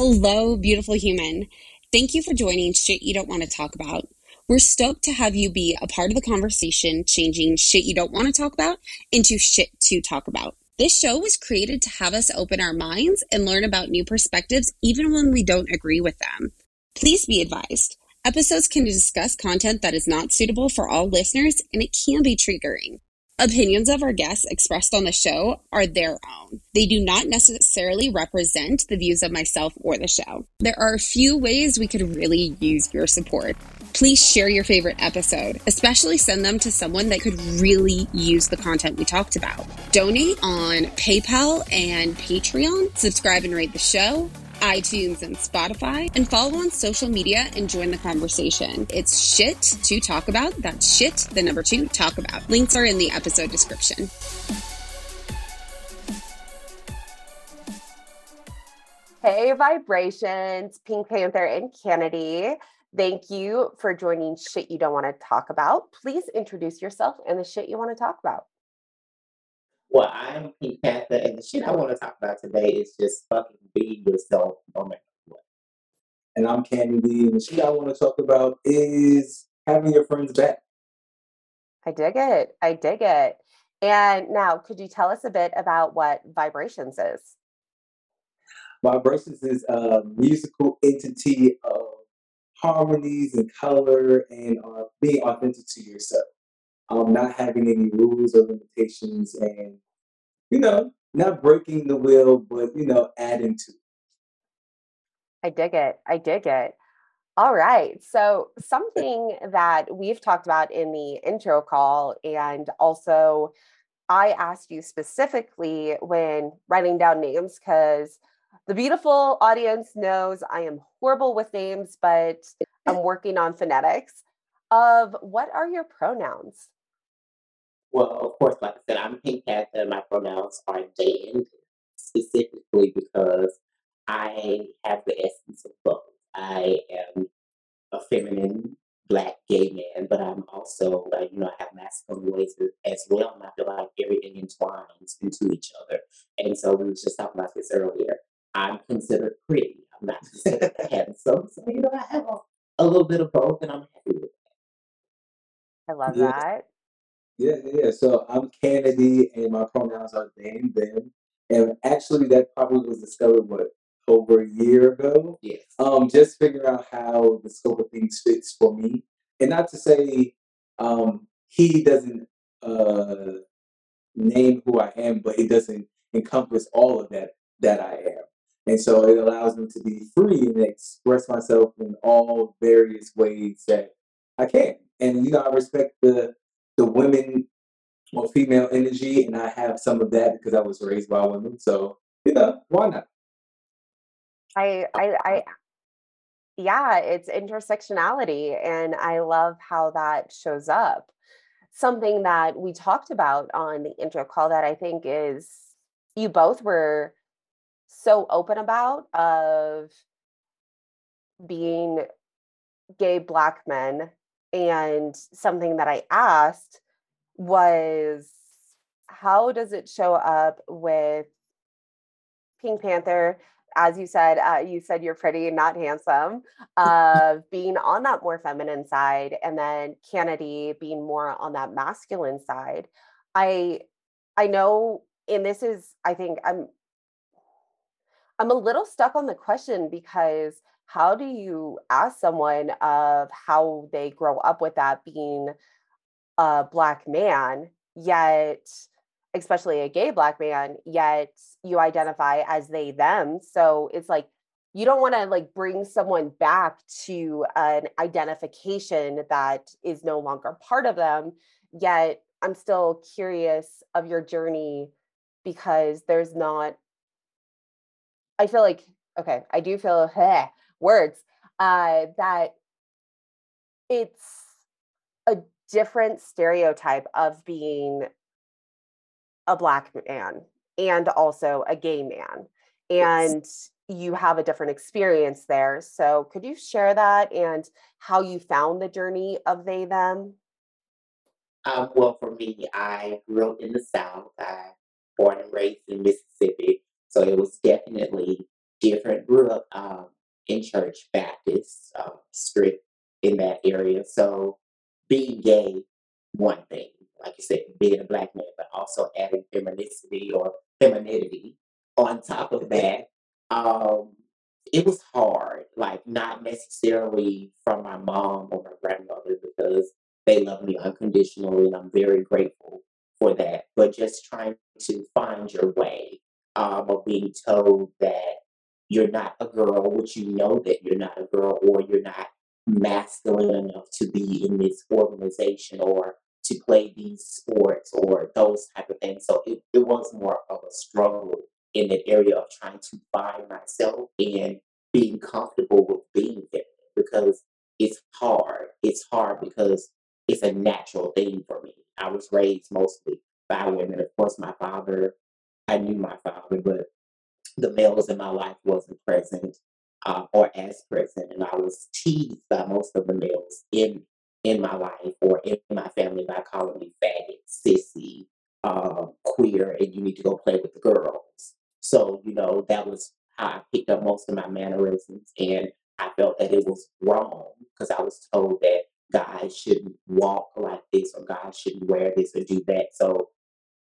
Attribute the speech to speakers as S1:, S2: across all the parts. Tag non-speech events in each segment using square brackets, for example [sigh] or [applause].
S1: Hello, beautiful human. Thank you for joining Shit You Don't Want to Talk About. We're stoked to have you be a part of the conversation, changing shit you don't want to talk about into shit to talk about. This show was created to have us open our minds and learn about new perspectives, even when we don't agree with them. Please be advised episodes can discuss content that is not suitable for all listeners and it can be triggering. Opinions of our guests expressed on the show are their own. They do not necessarily represent the views of myself or the show. There are a few ways we could really use your support. Please share your favorite episode, especially send them to someone that could really use the content we talked about. Donate on PayPal and Patreon, subscribe and rate the show, iTunes, and Spotify, and follow on social media and join the conversation. It's shit to talk about. That's shit, the number two, talk about. Links are in the episode description.
S2: Hey, vibrations, Pink Panther and Kennedy. Thank you for joining Shit You Don't Want to Talk About. Please introduce yourself and the shit you want to talk about.
S3: Well, I'm Pink Panther, and the shit I want to talk about today is just fucking being yourself no matter what.
S4: And I'm Kennedy, and the shit I want to talk about is having your friends back.
S2: I dig it. I dig it. And now, could you tell us a bit about what Vibrations is?
S4: Vibrations is a musical entity of harmonies and color and uh, being authentic to yourself um, not having any rules or limitations, and you know, not breaking the will, but you know, adding to.
S2: I dig it. I dig it. All right. So, something that we've talked about in the intro call, and also I asked you specifically when writing down names, because the beautiful audience knows I am horrible with names, but I'm working on phonetics. Of what are your pronouns?
S3: Well, of course, like I said, I'm Pink Panther. And my pronouns are they and specifically because I have the essence of both. I am a feminine black gay man, but I'm also like, you know, I have masculine ways as well. And I feel like everything entwines into each other. And so we were just talking about this earlier. I'm considered pretty. I'm not [laughs] considered handsome. So, you know, I have a, a little bit of both and I'm happy with that.
S2: I love
S4: Yeah.
S2: that.
S4: Yeah, yeah. yeah. So I'm Kennedy, and my pronouns are they and them. And actually, that probably was discovered what over a year ago.
S3: Yes.
S4: Um, just figuring out how the scope of things fits for me, and not to say um he doesn't uh name who I am, but it doesn't encompass all of that that I am. And so it allows me to be free and express myself in all various ways that I can. And you know, I respect the the women or female energy, and I have some of that because I was raised by women. So you know, why not?
S2: I, I, I, yeah, it's intersectionality, and I love how that shows up. Something that we talked about on the intro call that I think is you both were so open about of being gay black men and something that I asked was how does it show up with Pink Panther? As you said, uh, you said you're pretty not handsome, of being on that more feminine side, and then Kennedy being more on that masculine side. I I know, and this is, I think I'm I'm a little stuck on the question because how do you ask someone of how they grow up with that being a black man, yet, especially a gay black man, yet you identify as they, them. So it's like you don't want to like bring someone back to an identification that is no longer part of them. Yet I'm still curious of your journey because there's not, I feel like, okay, I do feel [laughs] words uh, that it's a different stereotype of being a black man and also a gay man
S3: Yes.
S2: and you have a different experience there so could you share that and how you found the journey of they them
S3: Um, well, for me, I grew up in the South. I born and raised in Mississippi, so it was definitely different. Grew up um, in church, Baptist, um, strict in that area. So being gay, one thing, like you said, being a black man, but also adding femininity or femininity on top of that. Um, it was hard, like not necessarily from my mom or my grandmother because they love me unconditionally and I'm very grateful for that. But just trying to find your way um, of being told that you're not a girl, which you know that you're not a girl, or you're not masculine enough to be in this organization or to play these sports or those type of things. So it, it was more of a struggle in the area of trying to find myself and being comfortable with being there because it's hard. It's hard because it's a natural thing for me. I was raised mostly by women. Of course, my father, I knew my father, but the males in my life wasn't present uh, or as present, and I was teased by most of the males in in my life or in my family by calling me faggot, sissy, uh, queer, and you need to go play with the girls. So you know that was how I picked up most of my mannerisms, and I felt that it was wrong because I was told that guys shouldn't walk like this or guys shouldn't wear this or do that. So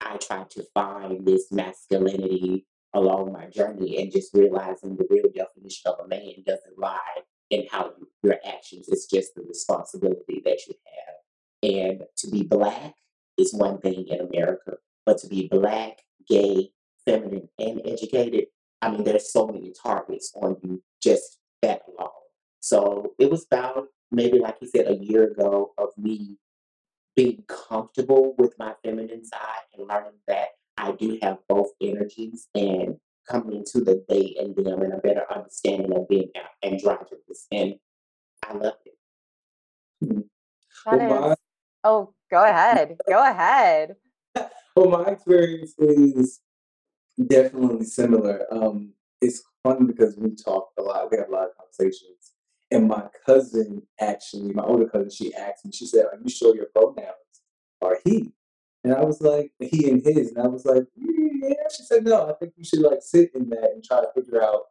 S3: I tried to find this masculinity along my journey and just realizing the real definition of a man doesn't lie in how you, your actions, it's just the responsibility that you have. And to be black is one thing in America, but to be black, gay, feminine, and educated, I mean, there's so many targets on you just that alone. So it was about maybe, like you said, a year ago of me being comfortable with my feminine side and learning that I do have both energies and coming into the day and them and a better understanding of being androgynous. And I love it.
S2: Hmm. That well, is, my, oh, go ahead. Go ahead. [laughs]
S4: Well, my experience is definitely similar. Um, it's fun because we talk a lot. We have a lot of conversations. And my cousin, actually, my older cousin, she asked me, she said, Are you sure your pronouns are he? And I was like, he and his. And I was like, yeah. She said, no, I think you should like sit in that and try to figure out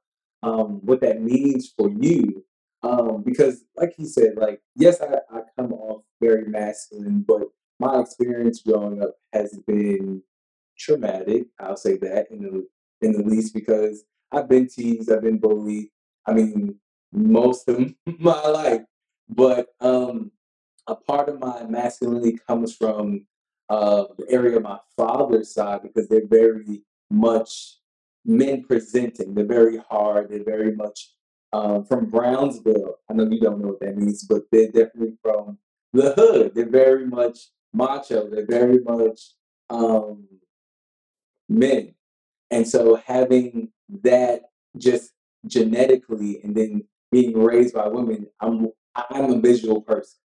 S4: um, what that means for you. Um, because like he said, like, yes, I, I come off very masculine, but my experience growing up has been traumatic. I'll say that in the in the least because I've been teased, I've been bullied. I mean, most of [laughs] my life. But um, a part of my masculinity comes from uh, the area of my father's side because they're very much men presenting. They're very hard. They're very much um, from Brownsville. I know you don't know what that means, but they're definitely from the hood. They're very much macho. They're very much um, men. And so having that just genetically and then being raised by women, I'm I'm a visual person.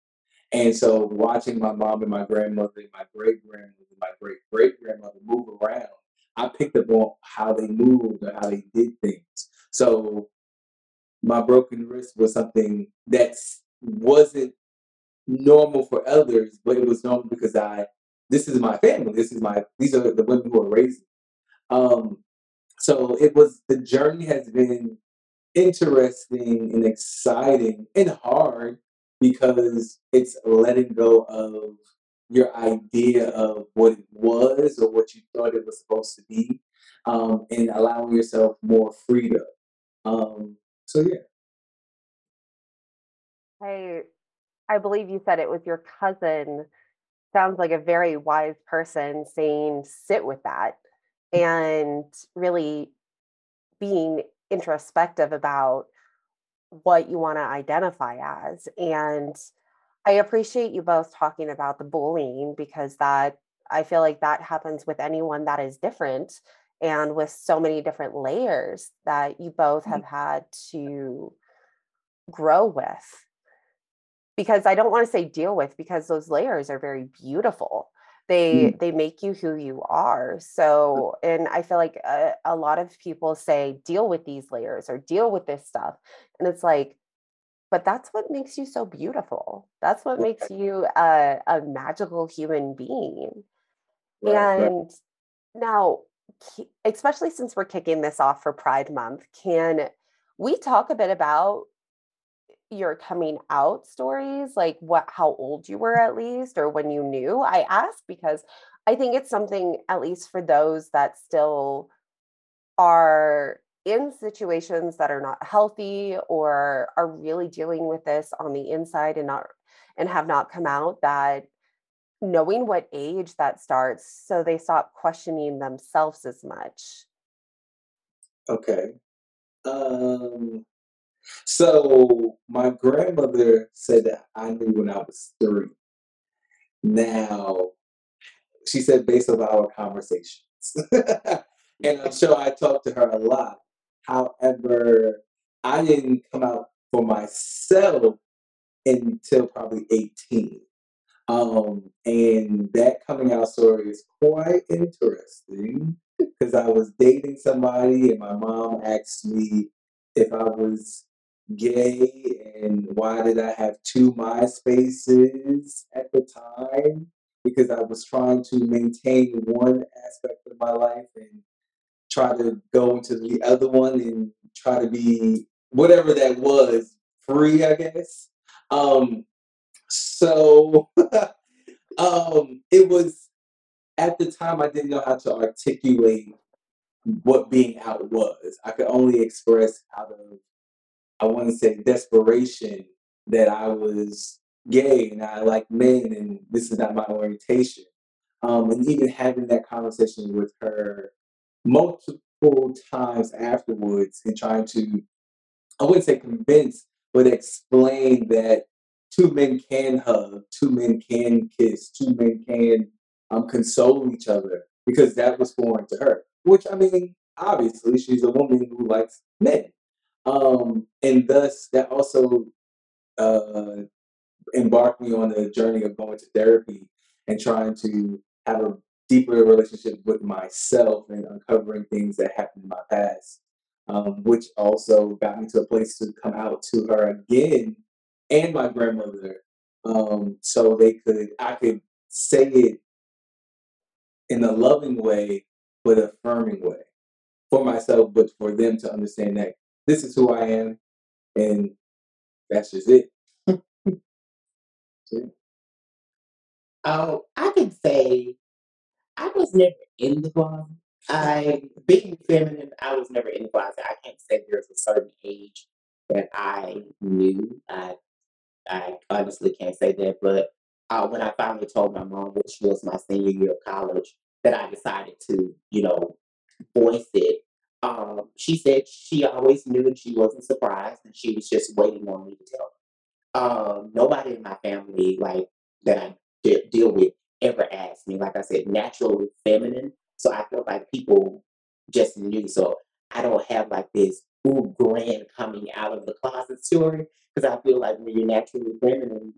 S4: And so watching my mom and my grandmother and my great grandmother, my great great grandmother move around, I picked up on how they moved and how they did things. So my broken wrist was something that wasn't normal for others, but it was normal because I this is my family. This is my these are the women who are raising. Um, so it was the journey has been interesting and exciting and hard because it's letting go of your idea of what it was or what you thought it was supposed to be um, and allowing yourself more freedom. Um, so, yeah.
S2: I, I believe you said it was your cousin. Sounds like a very wise person saying, sit with that and really being introspective about what you want to identify as. And I appreciate you both talking about the bullying because that I feel like that happens with anyone that is different and with so many different layers that you both have mm-hmm. had to grow with. Because I don't want to say deal with because those layers are very beautiful they mm. they make you who you are. So and i feel like a, a, lot of people say deal with these layers or deal with this stuff. And it's like but that's what makes you so beautiful. That's what makes you a, a magical human being. Right, and right. now especially since we're kicking this off for Pride Month, can we talk a bit about your coming out stories? Like what how old you were at least or when you knew? I ask because I think it's something at least for those that still are in situations that are not healthy or are really dealing with this on the inside and not and have not come out that knowing what age that starts so they stop questioning themselves as much.
S4: Okay. Um, so my grandmother said that I knew when I was three. Now, she said based on our conversations. [laughs] and I'm sure I talked to her a lot. However, I didn't come out for myself until probably 18. Um, and that coming out story is quite interesting because I was dating somebody and my mom asked me if I was gay and why did I have two MySpaces at the time because I was trying to maintain one aspect of my life and try to go into the other one and try to be whatever that was free, I guess. Um, so [laughs] um, it was at the time I didn't know how to articulate what being out was. I could only express out of I want to say desperation that I was gay and I like men and this is not my orientation. Um, and even having that conversation with her multiple times afterwards and trying to, I wouldn't say convince, but explain that two men can hug, two men can kiss, two men can um, console each other because that was foreign to her. Which I mean, obviously, she's a woman who likes men, um, and thus that also uh, embarked me on the journey of going to therapy and trying to have a deeper relationship with myself and uncovering things that happened in my past, um, which also got me to a place to come out to her again and my grandmother, um, so they could I could say it in a loving way, but affirming way for myself, but for them to understand that this is who I am, and that's just it. So, [laughs]
S3: Oh, I can say I was never in the closet. I, being feminine, I was never in the closet. I can't say there's a certain age that I knew. I, I honestly can't say that, but uh, when I finally told my mom, which was my senior year of college, that I decided to, you know, voice it, um, she said she always knew and she wasn't surprised, and she was just waiting on me to tell her. Um, nobody in my family, like that I de- deal with, ever asked me. Like I said, naturally feminine, so I felt like people just knew. So I don't have like this ooh grand coming out of the closet story because I feel like when you're naturally feminine,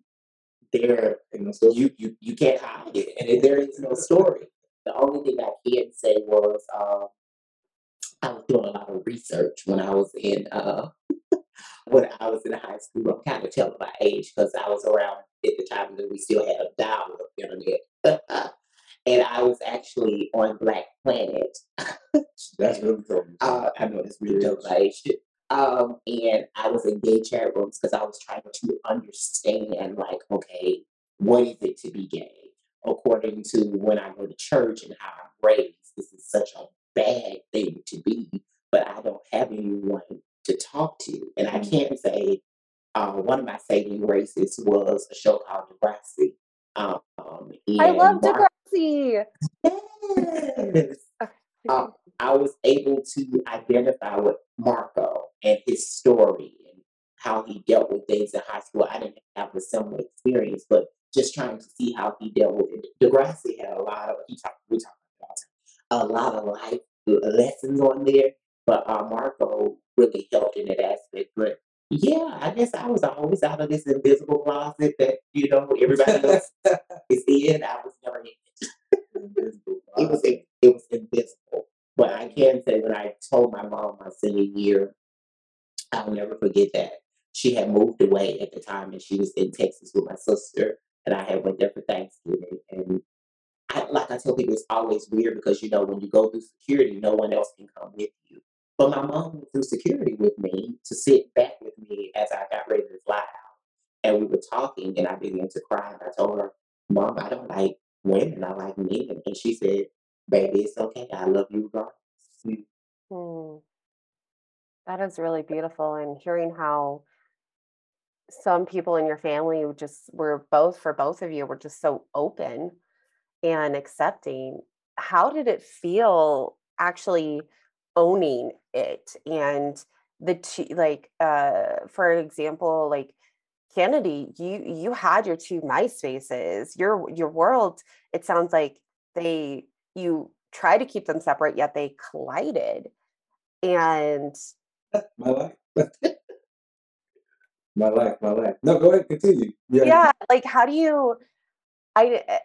S3: there you you you can't hide it, and there is no story. The only thing I can say was um, I was doing a lot of research when I was in uh, [laughs] when I was in high school. I'm kind of telling my age because I was around at the time that we still had a dial-up internet, [laughs] and I was actually on Black Planet.
S4: That's really [laughs] cool.
S3: Uh, I know it's really telling my age. Um, and I was in gay chat rooms because I was trying to understand, like, okay, what is it to be gay? According to when I go to church and how I'm raised, this is such a bad thing to be, but I don't have anyone to talk to. And I
S4: Mm.
S3: can say uh, one of my saving graces was a show called Degrassi. Um,
S2: I love Degrassi.
S3: yes, [laughs] uh, I was able to identify with Marco and his story and how he dealt with things in high school. I didn't have a similar experience, but just trying to see how he dealt with it. Degrassi had a lot of he talked we talked about a lot of life lessons on there, but uh, Marco really helped in that aspect. But yeah, I guess I was always out of this invisible closet that you know everybody else [laughs] is in. I was never in it. It was
S4: closet.
S3: it was invisible. But I can say when I told my mom my senior year, I'll never forget that. She had moved away at the time and she was in Texas with my sister and I had went there for Thanksgiving and I, like I tell people, it's always weird because you know when you go through security, no one else can come with you. But my mom went through security with me to sit back with me as I got ready to fly out, and we were talking, and I began to cry. And I told her, "Mom, I don't like women. I like men." And she said, "Baby, it's okay. I love you regardless." Mm.
S2: Hmm. That is really beautiful. And hearing how some people in your family just were both for both of you were just so open and accepting. How did it feel actually owning it and the two like uh for example like Kennedy, you you had your two MySpaces. Your your world, it sounds like they you try to keep them separate, yet they collided. And
S4: my life. [laughs] my life, my life. No, go ahead, continue. Yeah.
S2: yeah, like how do you I eh,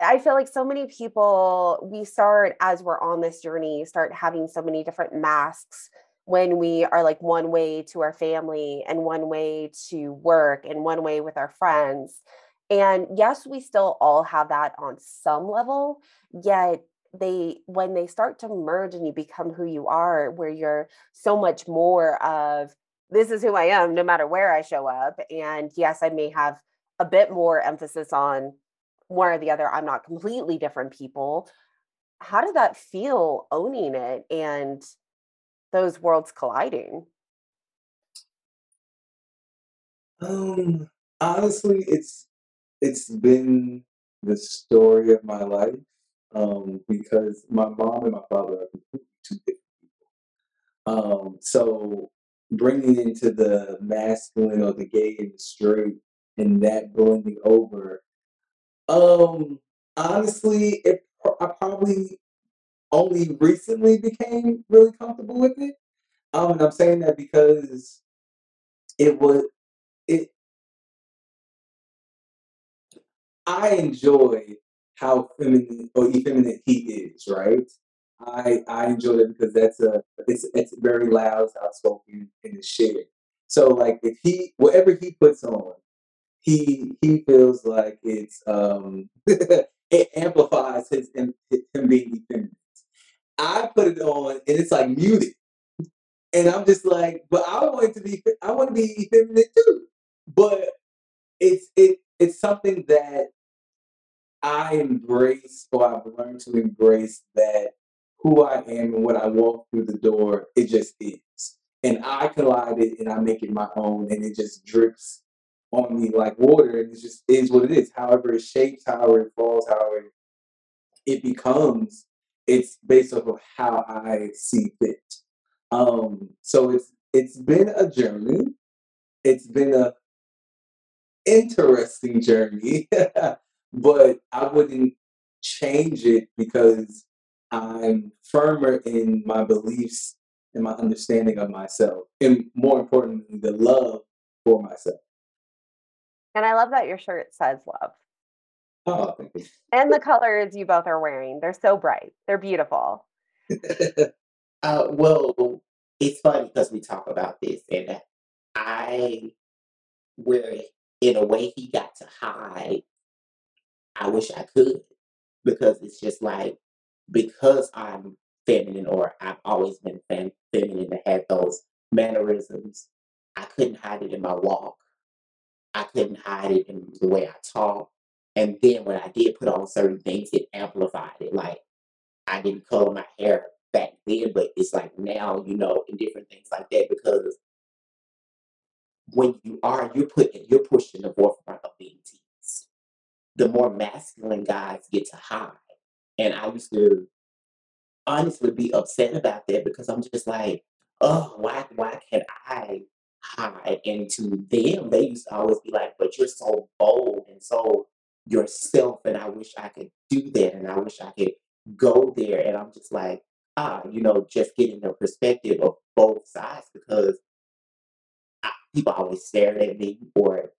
S2: I feel like so many people we start as we're on this journey start having so many different masks when we are like one way to our family and one way to work and one way with our friends. And yes, we still all have that on some level, yet they when they start to merge and you become who you are where you're so much more of this is who I am no matter where I show up and yes I may have a bit more emphasis on one or the other I'm not completely different people how did that feel owning it and those worlds colliding
S4: Um, honestly, it's it's been the story of my life. Um, because my mom and my father are completely two different people. Um, so bringing into the masculine or the gay and the straight and that blending over. Um, honestly, it I probably only recently became really comfortable with it. Um, and I'm saying that because it was it I enjoy how feminine or effeminate he is, right? I I enjoy it because that's a it's it's very loud, outspoken, and it's shared. So like if he whatever he puts on, he he feels like it's um [laughs] it amplifies his him, being effeminate. I put it on and it's like muted. And I'm just like, but I want to be I want to be effeminate too. But it's it it's something that I embrace or I've learned to embrace that who I am and when I walk through the door, it just is. And I collide it and I make it my own and it just drips on me like water and it just is what it is. However it shapes, however it falls, however it becomes, it's based off of how I see fit. Um, so it's it's been a journey. It's been a interesting journey, [laughs] but I wouldn't change it because I'm firmer in my beliefs and my understanding of myself, and more importantly, the love for myself.
S2: And I love that your shirt says love.
S4: Oh, thank you.
S2: And the colors you both are wearing, they're so bright. They're beautiful. [laughs]
S3: Uh, well, it's funny because we talk about this, and I, where in a way he got to hide, I wish I could because it's just like because I'm feminine or I've always been fem- feminine and had those mannerisms, I couldn't hide it in my walk. I couldn't hide it in the way I talk. And then when I did put on certain things, it amplified it. Like I didn't color my hair back then, but it's like now, you know, and different things like that because when you are, you're putting, you're pushing the forefront of being teased. The more masculine guys get to hide. And I used to honestly be upset about that because I'm just like, oh, why why can't I hide? And to them, they used to always be like, but you're so bold and so yourself, and I wish I could do that, and I wish I could go there. And I'm just like, ah, you know, just getting the perspective of both sides because I, people always stared at me or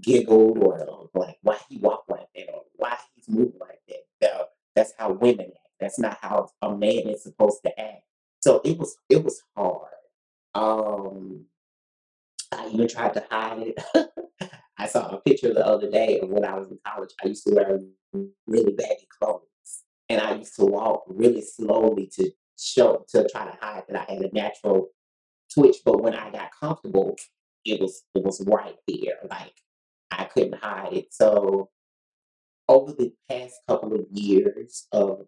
S3: giggled or like why he walk like that or why he's moving like that. That- That's how women act. That's not how a man is supposed to act. So it was it was hard. Um I even tried to hide it. [laughs] I saw a picture the other day of when I was in college. I used to wear really baggy clothes, and I used to walk really slowly to show to try to hide that I had a natural twitch. But when I got comfortable, it was it was right there. Like I couldn't hide it. So over the past couple of years of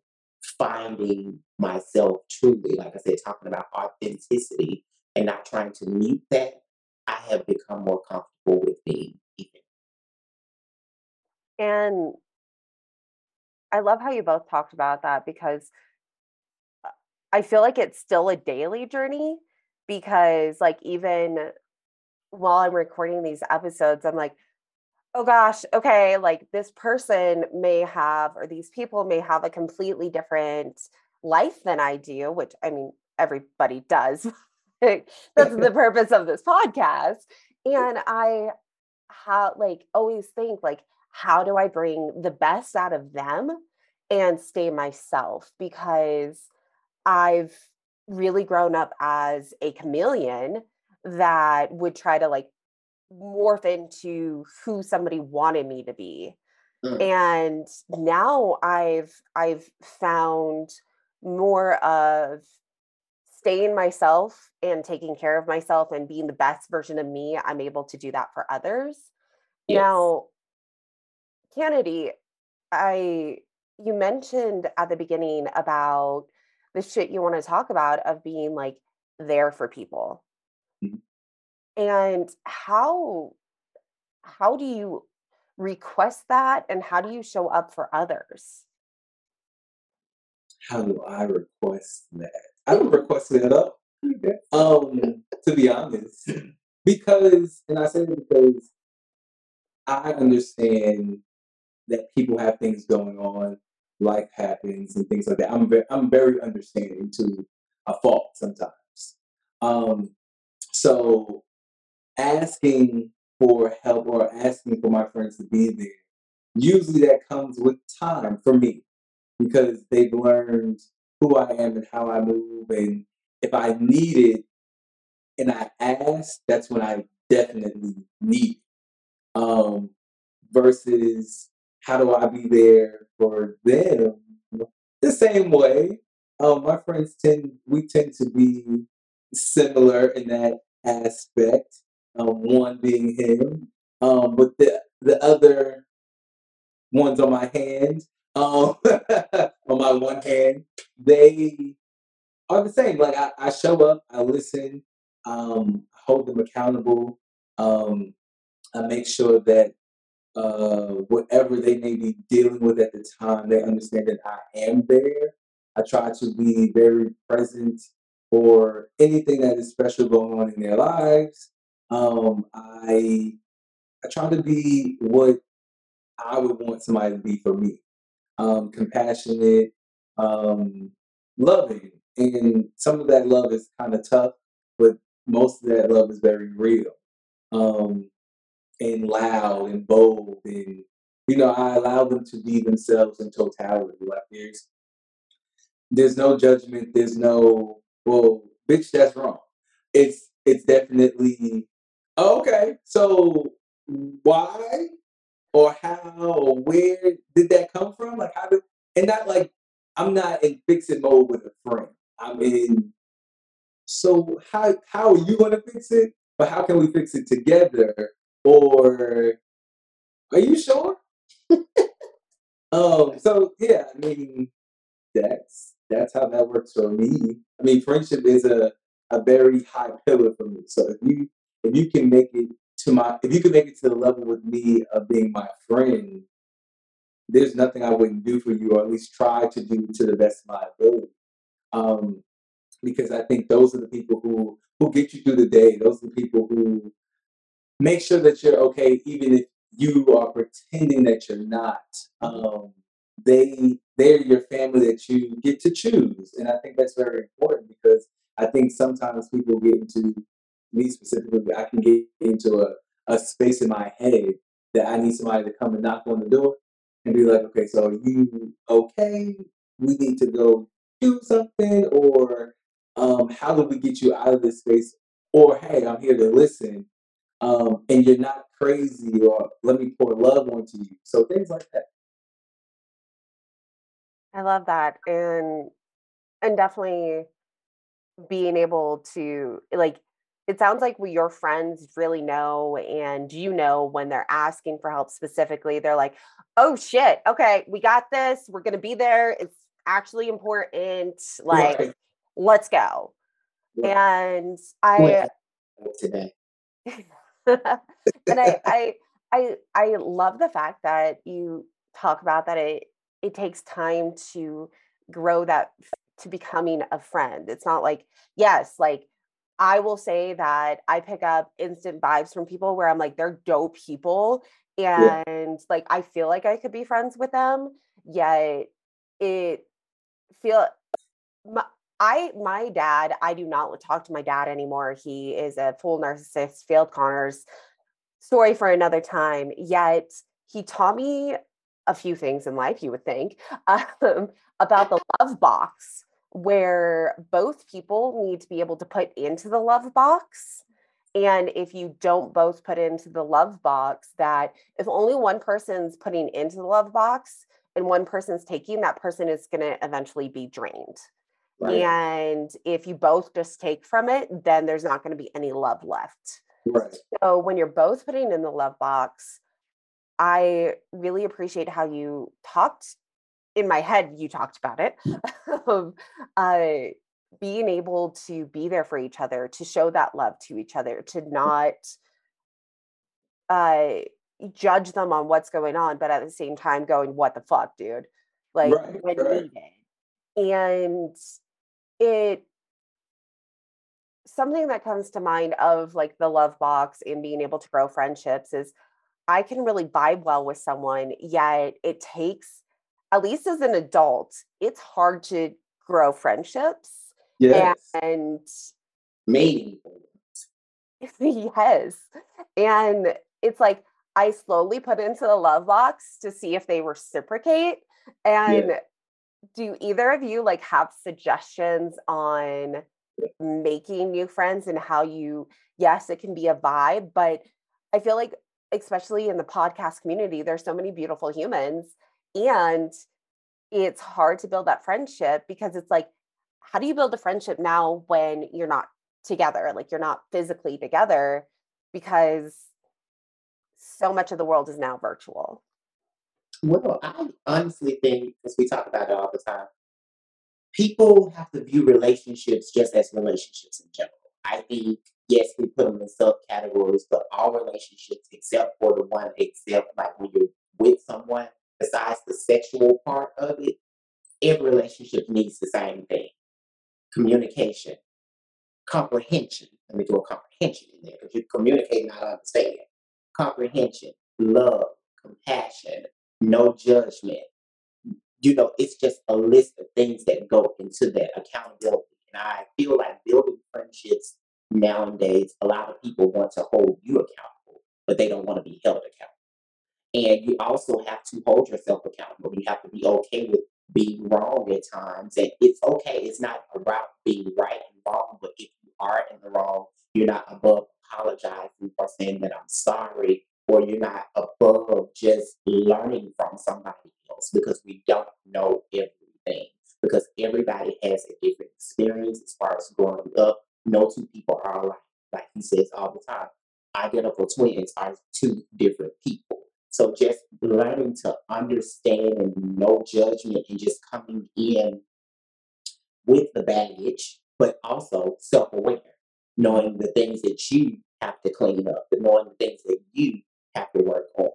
S3: finding myself truly, like I said, talking about authenticity and not trying to mute that, I have become more comfortable with being.
S2: And I love how you both talked about that because uh, I feel like it's still a daily journey because, like, even while I'm recording these episodes, I'm like, oh gosh, okay, like this person may have, or these people may have a completely different life than I do, which I mean, everybody does. [laughs] [laughs] That's the purpose of this podcast. And I how like always think like how do I bring the best out of them and stay myself because I've really grown up as a chameleon that would try to like morph into who somebody wanted me to be. Mm. And now I've I've found more of staying myself and taking care of myself and being the best version of me, I'm able to do that for others. Yes. Now, Kennedy, I you mentioned at the beginning about the shit you want to talk about of being like there for people. Mm-hmm. And how how do you request that and how do you show up for others?
S4: How do I request that? I don't request it up. Um, to be honest, because, and I say it because I understand that people have things going on, life happens, and things like that. I'm very, I'm very understanding to a fault sometimes. Um, so asking for help or asking for my friends to be there, usually that comes with time for me because they've learned who I am and how I move. And if I need it and I ask, that's when I definitely need it. Um, versus how do I be there for them the same way. Um, my friends tend, we tend to be similar in that aspect. Um, one being him, um, but the the other ones on my hand um, [laughs] on my one hand, they are the same. Like I, I show up, I listen, um, hold them accountable. Um, I make sure that uh, whatever they may be dealing with at the time, they understand that I am there. I try to be very present for anything that is special going on in their lives. Um, I I try to be what I would want somebody to be for me um, compassionate, um, loving. And some of that love is kind of tough, but most of that love is very real um, and loud and bold. And, you know, I allow them to be themselves in totality. Like there's, there's no judgment. There's no, well, bitch, that's wrong. It's, it's definitely, okay, so why or how or where did that come from? Like how did and not like I'm not in fixing mode with a friend. I'm in so how how are you gonna fix it? But how can we fix it together? Or are you sure? [laughs] um so yeah, I mean that's that's how that works for me. I mean friendship is a a very high pillar for me. So if you if you can make it to my if you could make it to the level with me of being my friend, there's nothing I wouldn't do for you, or at least try to do to the best of my ability. Um, because I think those are the people who who get you through the day. Those are the people who make sure that you're okay, even if you are pretending that you're not. Um, they they're your family that you get to choose, and I think that's very important because I think sometimes people get into me specifically, I can get into a, a space in my head that I need somebody to come and knock on the door and be like, okay, so you okay? We need to go do something, or um, how do we get you out of this space? Or hey, I'm here to listen. um, and you're not crazy or let me pour love onto you. So things like that.
S2: I love that. And and definitely being able to like it sounds like we, your friends really know and you know when they're asking for help specifically they're like oh shit okay we got this we're going to be there it's actually important like
S3: Right.
S2: let's go
S3: Right.
S2: and i
S3: today. [laughs]
S2: and I, I I I love the fact that you talk about that it it takes time to grow that to becoming a friend. It's not like yes, like I will say that I pick up instant vibes from people where I'm like they're dope people
S4: Yeah.
S2: and like I feel like I could be friends with them, yet it feel my, I my dad, I do not talk to my dad anymore. He is a full narcissist, failed Connors. Story for another time. Yet he taught me a few things in life, you would think, [laughs] um, about the love box, where both people need to be able to put into the love box. And if you don't both put into the love box, that if only one person's putting into the love box and one person's taking, that person is going to eventually be drained.
S3: Right.
S2: And if you both just take from it, then there's not going to be any love left.
S4: Right.
S2: So when you're both putting in the love box, I really appreciate how you talked in my head, you talked about it. [laughs] of uh, being able to be there for each other, to show that love to each other, to not uh, judge them on what's going on, but at the same time going, what the fuck, dude? Like
S4: Right,
S2: when
S4: right.
S2: needed. And it something that comes to mind of like the love box and being able to grow friendships is I can really vibe well with someone, yet it takes, at least as an adult, it's hard to grow friendships.
S4: Yes.
S2: And
S3: maybe. [laughs]
S2: yes. And it's like I slowly put into the love box to see if they reciprocate. And do either of you like have suggestions on making new friends and how you yes, it can be a vibe, but I feel like especially in the podcast community, there's so many beautiful humans and it's hard to build that friendship because it's like how do you build a friendship now when you're not together like you're not physically together because so much of the world is now virtual
S3: Well, I honestly think, because we talk about it all the time, people have to view relationships just as relationships in general. I think, yes, we put them in subcategories, but all relationships, except for the one, except like when you're with someone, besides the sexual part of it, every relationship needs the same thing communication, comprehension. Let me do a comprehension in there because you communicate, not understand. Comprehension, love, compassion, no judgment. You know, it's just a list of things that go into that accountability. And I feel like building friendships nowadays, a lot of people want to hold you accountable, but they don't want to be held accountable. And you also have to hold yourself accountable. You have to be okay with being wrong at times. And it's okay. It's not about being right and wrong, but if you are in the wrong, you're not above apologizing or saying that I'm sorry, or you're not above just learning from somebody else because we don't know everything. Because everybody has a different experience as far as growing up. No two people are alike. Like he says all the time, identical twins are two different people. So just learning to understand and no judgment and just coming in with the baggage, but also self aware, knowing the things that you have to clean up, and knowing the things that you have to work on.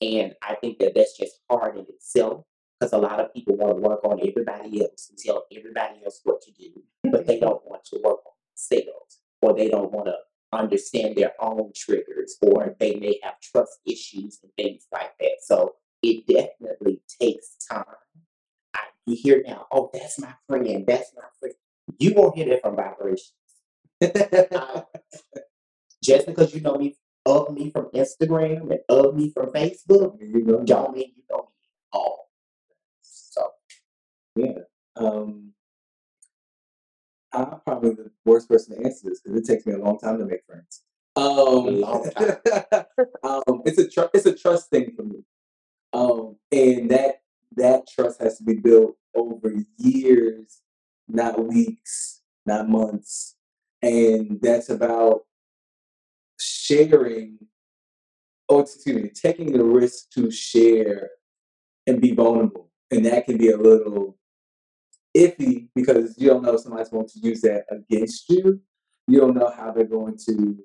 S3: And I think that that's just hard in itself because a lot of people want to work on everybody else and tell everybody else what to do, but they don't want to work on themselves or they don't want to understand their own triggers or they may have trust issues and things like that. So it definitely takes time. I, you hear now, oh, that's my friend, that's my friend. You won't hear that from vibrations. Uh, [laughs] just because you know me of me from Instagram and of me from Facebook,
S4: you know,
S3: don't mean you know me at all. So
S4: yeah. Um, I'm probably the worst person to answer this because it takes me a long time to make friends. Um,
S3: long time. [laughs]
S4: um, it's a tr- it's a trust thing for me, um, and that that trust has to be built over years, not weeks, not months, and that's about sharing. Oh, excuse me, taking the risk to share and be vulnerable, and that can be a little iffy because you don't know if somebody's going to use that against you. You don't know how they're going to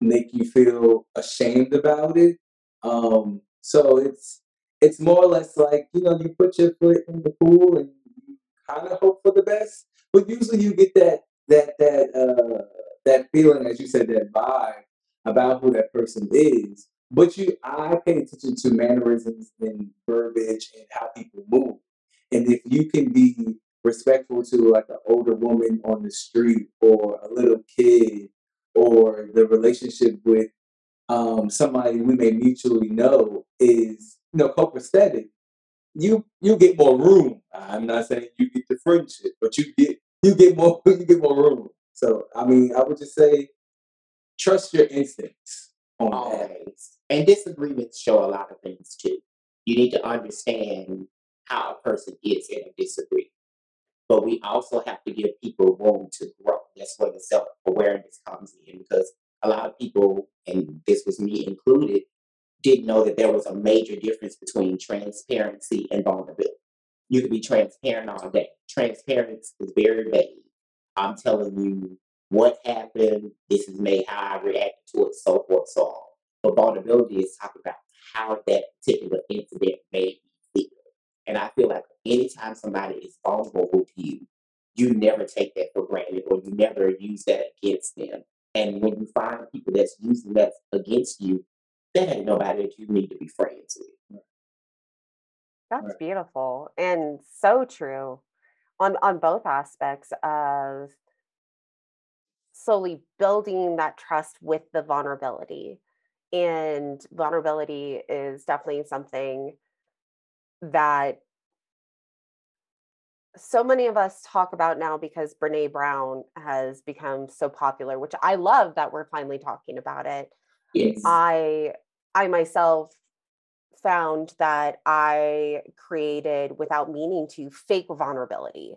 S4: make you feel ashamed about it. Um, so it's it's more or less like you know you put your foot in the pool and you kind of hope for the best, but usually you get that that that uh, that feeling, as you said, that vibe about who that person is. But you, I pay attention to mannerisms and verbiage and how people move, and if you can be respectful to like an older woman on the street or a little kid or the relationship with um, somebody we may mutually know is you know copacetic, you you get more room. I'm not saying you get the friendship, but you get you get more [laughs] you get more room. So I mean, I would just say trust your instincts on that.
S3: Always. And disagreements show a lot of things too. You need to understand how a person is in a disagreement. But we also have to give people room to grow. That's where the self awareness comes in because a lot of people, and this was me included, didn't know that there was a major difference between transparency and vulnerability. You can be transparent all day. Transparency is very vague. I'm telling you what happened, this is me, how I reacted to it, so forth, so on. But vulnerability is talking about how that particular incident made me feel. And I feel like anytime somebody is vulnerable to you, you never take that for granted or you never use that against them. And when you find people that's using that against you, that ain't nobody that you need to be friends with.
S2: That's
S4: Right.
S2: beautiful and so true on on both aspects of slowly building that trust with the vulnerability. And vulnerability is definitely something that so many of us talk about now because Brene Brown has become so popular, which I love that we're finally talking about it.
S3: Yes.
S2: I I myself found that I created without meaning to fake vulnerability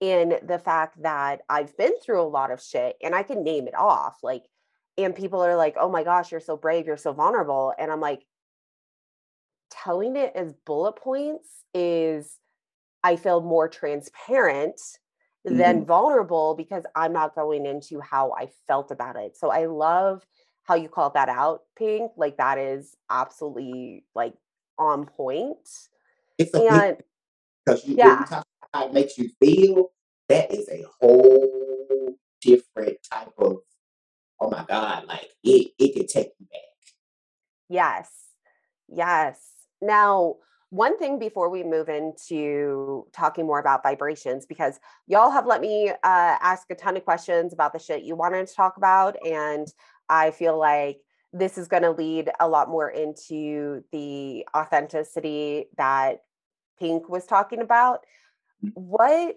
S2: in the fact that I've been through a lot of shit and I can name it off like and people are like, "Oh my gosh, you're so brave, you're so vulnerable." And I'm like telling it as bullet points is I feel more transparent than mm-hmm. vulnerable because I'm not going into how I felt about it. So I love how you called that out, Pink. Like that is absolutely like on point.
S3: It's a
S2: And
S3: because you,
S2: yeah,
S3: you talk about how it makes you feel, that is a whole different type of oh my god, like it it can take you back.
S2: yes, yes. Now, one thing before we move into talking more about vibrations, because y'all have let me uh, ask a ton of questions about the shit you wanted to talk about. And I feel like this is going to lead a lot more into the authenticity that Pink was talking about. What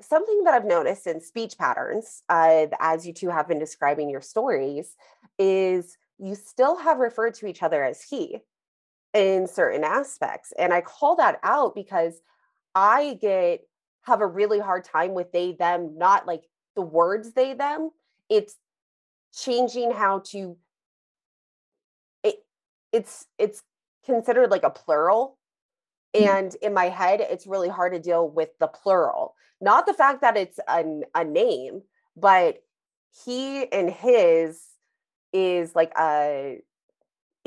S2: something that I've noticed in speech patterns, uh, as you two have been describing your stories, is you still have referred to each other as he in certain aspects. And I call that out because I get have a really hard time with they them, not like the words they them. It's changing how to it it's it's considered like a plural
S3: Mm.
S2: and in my head it's really hard to deal with the plural not the fact that it's a, a name but he and his is like a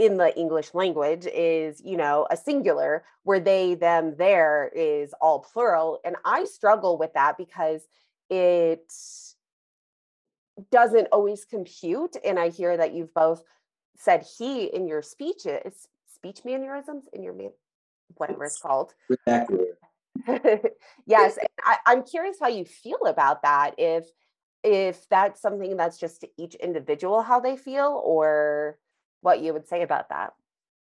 S2: in the english language is you know a singular where they them there is all plural. And i struggle with that because it doesn't always compute. And i hear that you've both said he in your speeches eh, speech mannerisms in your man whatever it's called.
S4: Vernacular. [laughs]
S2: yes and I, i'm curious how you feel about that if if that's something that's just to each individual how they feel or what you would say about that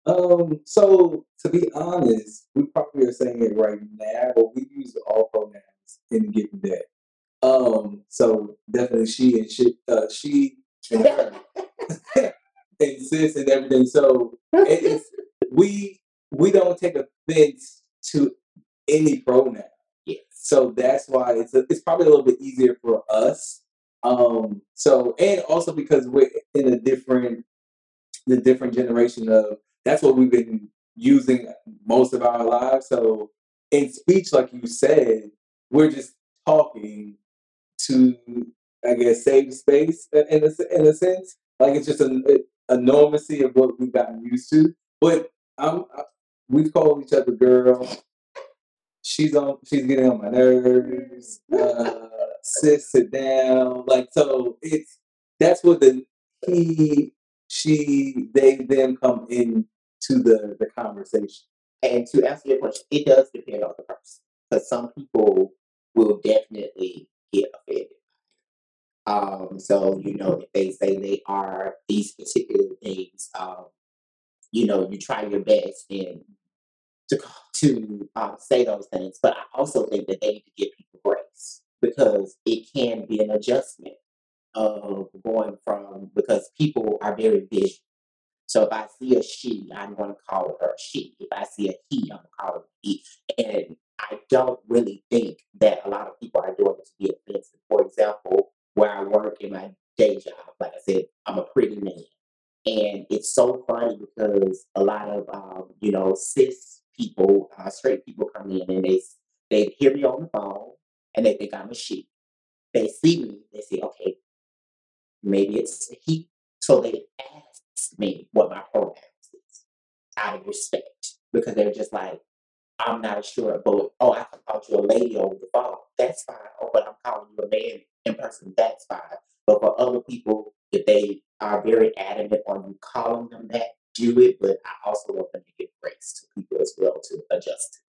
S4: Um, so to be honest, we probably are saying it right now, but we use all pronouns in a given day. Um, so definitely she and she, uh, she and her. [laughs] and sis and everything. So it, it's we we don't take offense to any pronoun.
S3: Yes.
S4: So that's why it's a, it's probably a little bit easier for us. Um, so and also because we're in a different the different generation of that's what we've been using most of our lives. So in speech, like you said, we're just talking to I guess save space in a in a sense. Like it's just a, normalcy of what we've gotten used to. But I'm I, we call each other girl. She's on. She's getting on my nerves. Uh, sis, sit down. Like so, it's that's what the he, she, they, them come into the the conversation.
S3: And to answer your question, it does depend on the person. Because some people will definitely get offended. Um, so you know, if they say they are these particular things, um, you know, you try your best and to to uh, say those things. But I also think that they need to give people grace because it can be an adjustment of going from because people are very visual. So if I see a she, I'm going to call her she. If I see a he, I'm going to call him a he. And I don't really think that a lot of people are doing it to be offensive. For example, where I work in my day job, like I said, I'm a pretty man. And it's so funny because a lot of um, you know cis people, uh, straight people come in and they they hear me on the phone and they think I'm a she. They see me, they say, okay, maybe it's a he. So they ask me what my pronouns is out of respect because they're just like, I'm not sure, but oh, I called you a lady over the phone. That's fine. Oh, but I'm calling you a man in person. That's fine. But for other people, if they are very adamant on you calling them that, do it. But I also want them to give grace to people as well to adjust.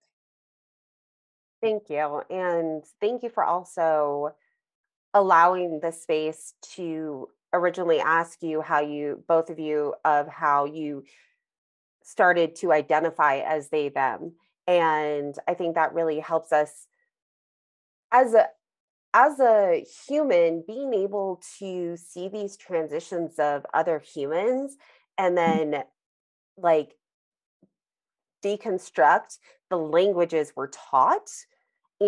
S2: Thank you. And thank you for also allowing the space to originally ask you how you, both of you, of how you started to identify as they, them. And I think that really helps us as a as a human being able to see these transitions of other humans and then like deconstruct the languages we're taught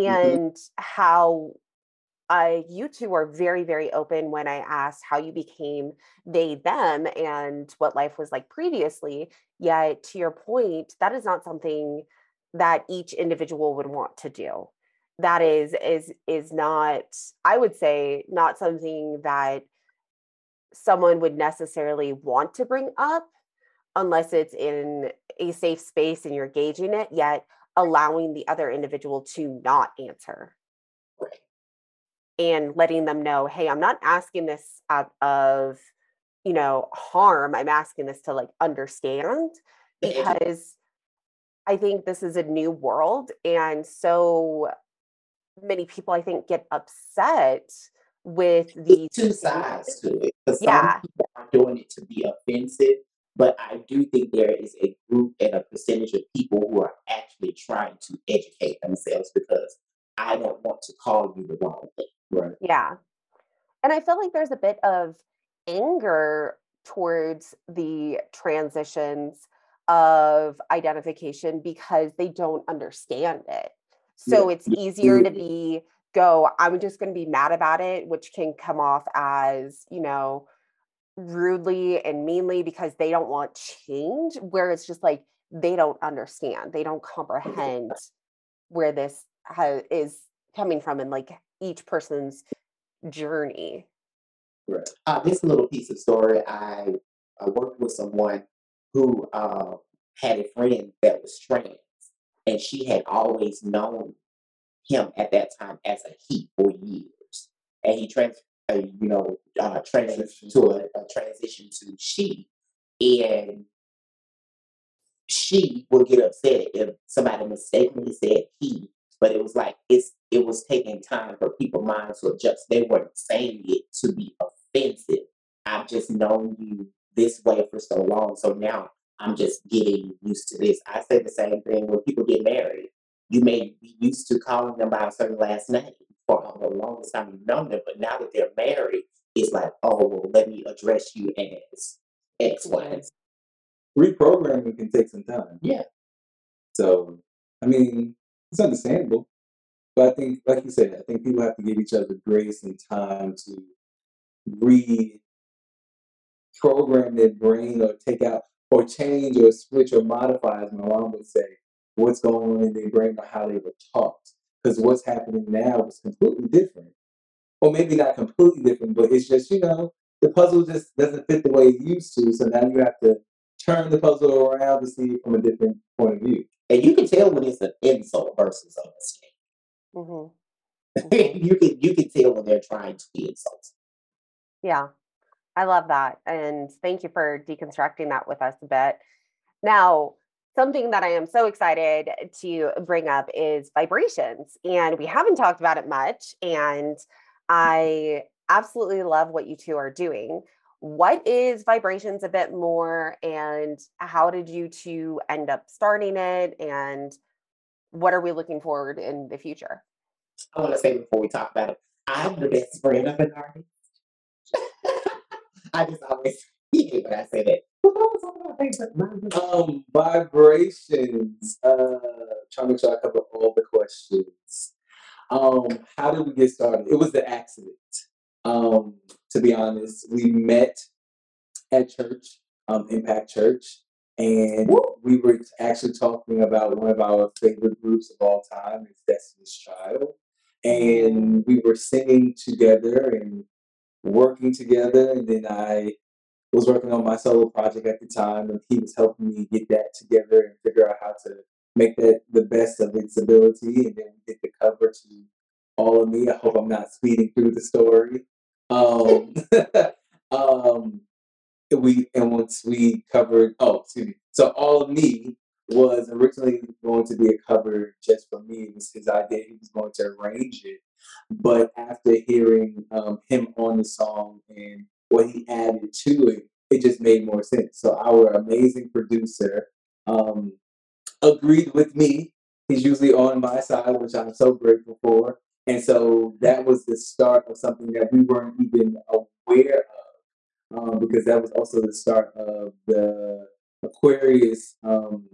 S3: Mhm.
S2: and how you two are very, very open when I asked how you became they, them, and what life was like previously. Yet, to your point, that is not something that each individual would want to do. That is is is not, I would say, not something that someone would necessarily want to bring up unless it's in a safe space and you're gauging it, yet allowing the other individual to not answer
S3: Right.
S2: And letting them know, hey, I'm not asking this out of, you know, harm. I'm asking this to like understand [laughs] because I think this is a new world. And so many people, I think, get upset with the
S3: two sides to it because some
S2: Yeah.
S3: people are doing it to be offensive, but I do think there is a group and a percentage of people who are actually trying to educate themselves because I don't want to call you the wrong thing.
S4: Right.
S2: Yeah. And I feel like there's a bit of anger towards the transitions of identification because they don't understand it. So
S4: Yeah.
S2: it's easier to be go, I'm just going to be mad about it, which can come off as, you know, rudely and meanly because they don't want change, where it's just like they don't understand, they don't comprehend where this ha- is coming from and like each person's journey.
S4: Right.
S3: Uh, this little piece of story, I, I worked with someone who uh, had a friend that was trans, and she had always known him at that time as a he for years, and he trans, uh, you know, uh, transitioned to a, a transition to she, and she would get upset if somebody mistakenly said he, but it was like it's it was taking time for people's minds to adjust. They weren't saying it to be offensive. I've just known you this way for so long, so now I'm just getting used to this. I say the same thing when people get married. You may be used to calling them by a certain last name for the longest time you've known them, but now that they're married, it's like, oh well, let me address you as X, Y, and Z.
S4: Reprogramming can take some time.
S3: Yeah.
S4: So, I mean, it's understandable. But I think, like you said, I think people have to give each other grace and time to reprogram their brain or take out or change or switch or modify, as my mom would say, what's going on in their brain or how they were taught. Because what's happening now is completely different. Or maybe not completely different, but it's just, you know, the puzzle just doesn't fit the way it used to. So now you have to turn the puzzle around to see it from a different point of view.
S3: And you can tell when it's an insult versus a mistake.
S2: hmm [laughs]
S3: you can you can tell when they're trying to be insulting.
S2: Yeah, I love that. And thank you for deconstructing that with us a bit. Now, something that I am so excited to bring up is vibrations. And we haven't talked about it much. And I absolutely love what you two are doing. What is vibrations a bit more? And how did you two end up starting it? And what are we looking forward in the future?
S3: I want to say before we talk about it, I'm the best friend of an artist. [laughs] I just always hate when I say that. Well, no one's talking about things like mine.
S4: Um, vibrations. Uh, trying to make sure I cover all the questions. Um, how did we get started? It was the accident. Um, to be honest, we met at church, um, Impact Church, and we were actually talking about one of our favorite groups of all time, is Destiny's Child, and we were singing together and working together, and then I was working on my solo project at the time, and he was helping me get that together and figure out how to make that the best of its ability. And then we did the cover to All of Me. I hope I'm not speeding through the story. Um, [laughs] um, we and once we covered, oh, excuse me. So All of Me was originally going to be a cover just for me. It was his idea. He was going to arrange it, but after hearing um, him on the song and what he added to it, it just made more sense. So our amazing producer um, agreed with me. He's usually on my side, which I'm so grateful for. And so that was the start of something that we weren't even aware of, um, because that was also the start of the Aquarius. Um,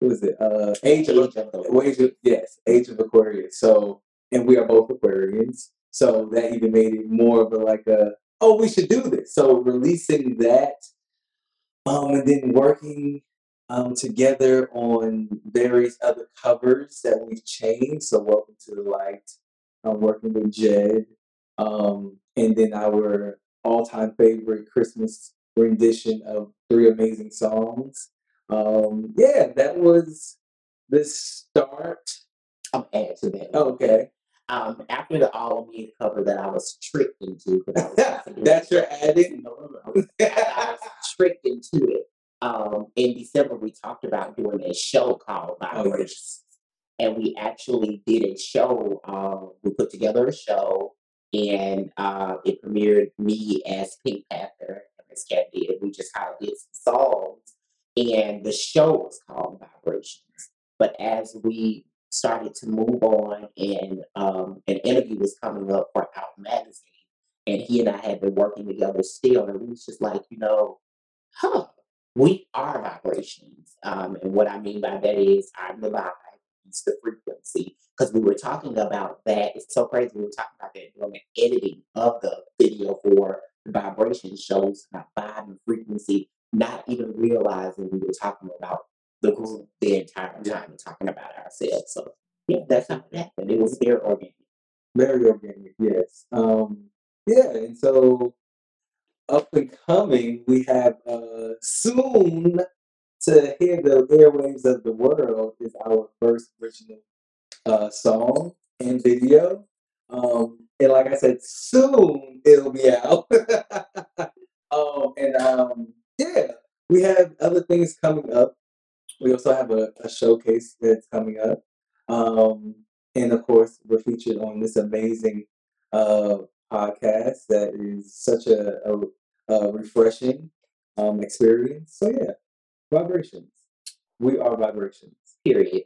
S4: what was it? Uh, Age of
S3: Age of
S4: Age of, yes, Age of Aquarius. So, and we are both Aquarians, so that even made it more of a like a oh, we should do this. So releasing that, um, and then working um, together on various other covers that we've changed. So Welcome to the Light, um, working with Jed, um, and then our all-time favorite Christmas rendition of three amazing songs. Um, yeah, that was the start.
S3: I'm add to that.
S4: Okay,
S3: Um, after the All of Me cover that I was tricked into, I was [laughs]
S4: that's your adding.
S3: No, no, no. I was [laughs] tricked into it. Um, in December, we talked about doing a show called
S4: Oh.
S3: Vibrations. And we actually did a show. Um, we put together a show and uh, it premiered me as Pink Panther and Miss Cat did. We just kind of did some songs. And the show was called Vibrations. But as we started to move on and um, an interview was coming up for Out Magazine, and he and I had been working together still, and we was just like, you know, huh, we are vibrations. Um, and what I mean by that is I'm the vibe, the frequency. Because we were talking about that. It's so crazy. We were talking about that during the editing of the video for the vibration shows about vibe and frequency, not even realizing we were talking about the group the entire time and talking about ourselves. So yeah, that's how it happened. It was very organic.
S4: Very organic, yes. Um, yeah, and so up and coming, we have uh, soon to hear the airwaves of the world is our first original uh, song and video. Um, and like I said, soon it'll be out. [laughs] um, and um, yeah, we have other things coming up. We also have a, a showcase that's coming up. Um, and of course, we're featured on this amazing uh, podcast that is such a, a, a refreshing um, experience. So, yeah, vibrations. We are vibrations.
S3: Period.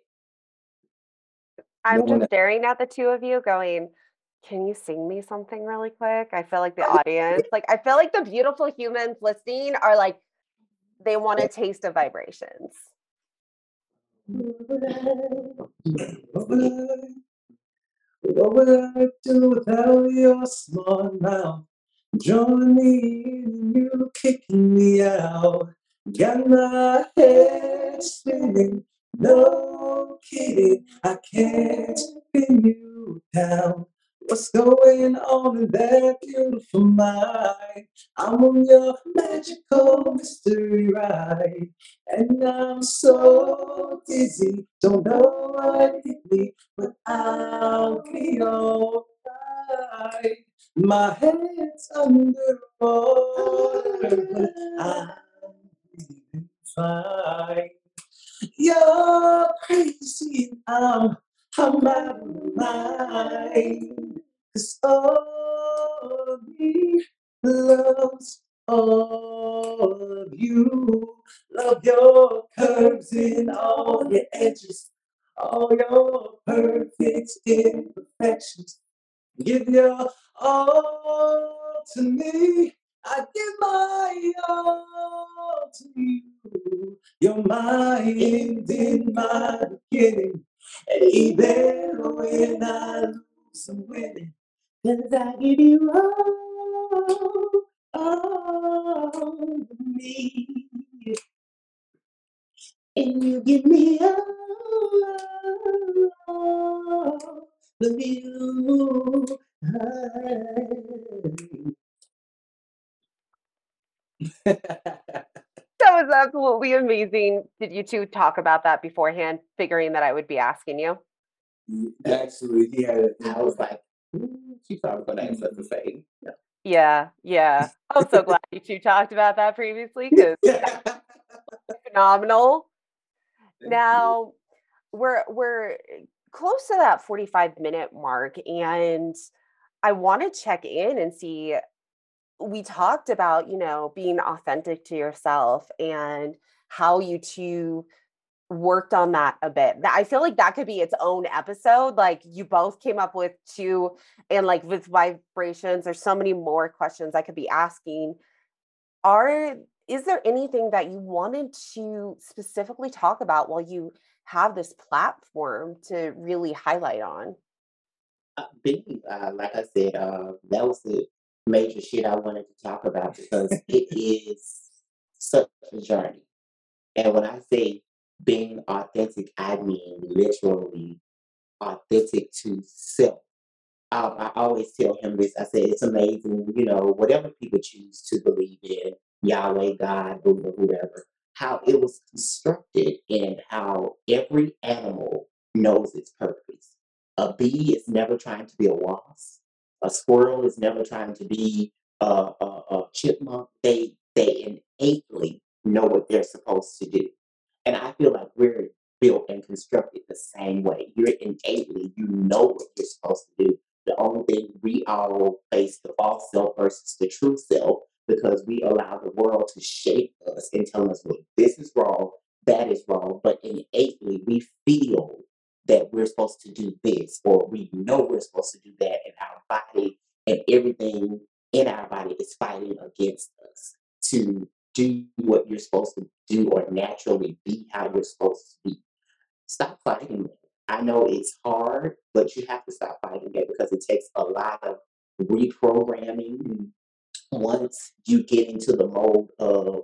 S2: I'm
S4: No
S2: just staring at the two of you going, Can you sing me something really quick? I feel like the audience, like I feel like the beautiful humans listening are like they want a taste of vibrations.
S4: What would I do without your smart mouth? Drawing me in, you kicking me out. Got my head spinning, no kidding. I can't pin you down. What's going on in that beautiful mind? I'm on your magical mystery ride, and I'm so dizzy, don't know what hit me, but I'll be alright. My head's under water, but I'm You're crazy I'm, I'm out of my mind. Cause all me loves all of you. Love your curves and all your edges, all your perfect imperfections. Give your all to me. I give my all to you. You're my end in my beginning. And even when I lose, I'm winning. Cause I give you all, all of me. And you give me all of you. [laughs]
S2: Was absolutely amazing. Did you two talk about that beforehand, figuring that I would be asking you?
S4: Actually, he had a
S3: I was like, "Mm, she probably gonna ask us the same. Yeah.
S2: Yeah, yeah. I'm so glad you two talked about that previously because [laughs] phenomenal.
S4: Thank you.
S2: Now we're we're close to that 45 minute mark and I want to check in and see we talked about, you know, being authentic to yourself and how you two worked on that a bit. I feel like that could be its own episode. Like you both came up with two and like with vibrations, there's so many more questions I could be asking. Are is there anything that you wanted to specifically talk about while you have this platform to really highlight on?
S3: Uh, being, uh, like I said, uh, that was the major shit I wanted to talk about because it [laughs] is such a journey. And when I say being authentic, I mean literally authentic to self. Um, I always tell him this. I said it's amazing, you know, whatever people choose to believe in, Yahweh, God, Buddha, whoever, how it was constructed and how every animal knows its purpose. A bee is never trying to be a wasp. A squirrel is never trying to be a, a, a chipmunk. They they innately know what they're supposed to do. And I feel like we're built and constructed the same way. You're innately, you know what you're supposed to do. The only thing we all face the false self versus the true self because we allow the world to shape us and tell us, well, this is wrong, that is wrong. But innately, we feel that we're supposed to do this, or we know we're supposed to do that, and our body and everything in our body is fighting against us to do what you're supposed to do or naturally be how you're supposed to be. Stop fighting it. I know it's hard, but you have to stop fighting it because it takes a lot of reprogramming once you get into the mode of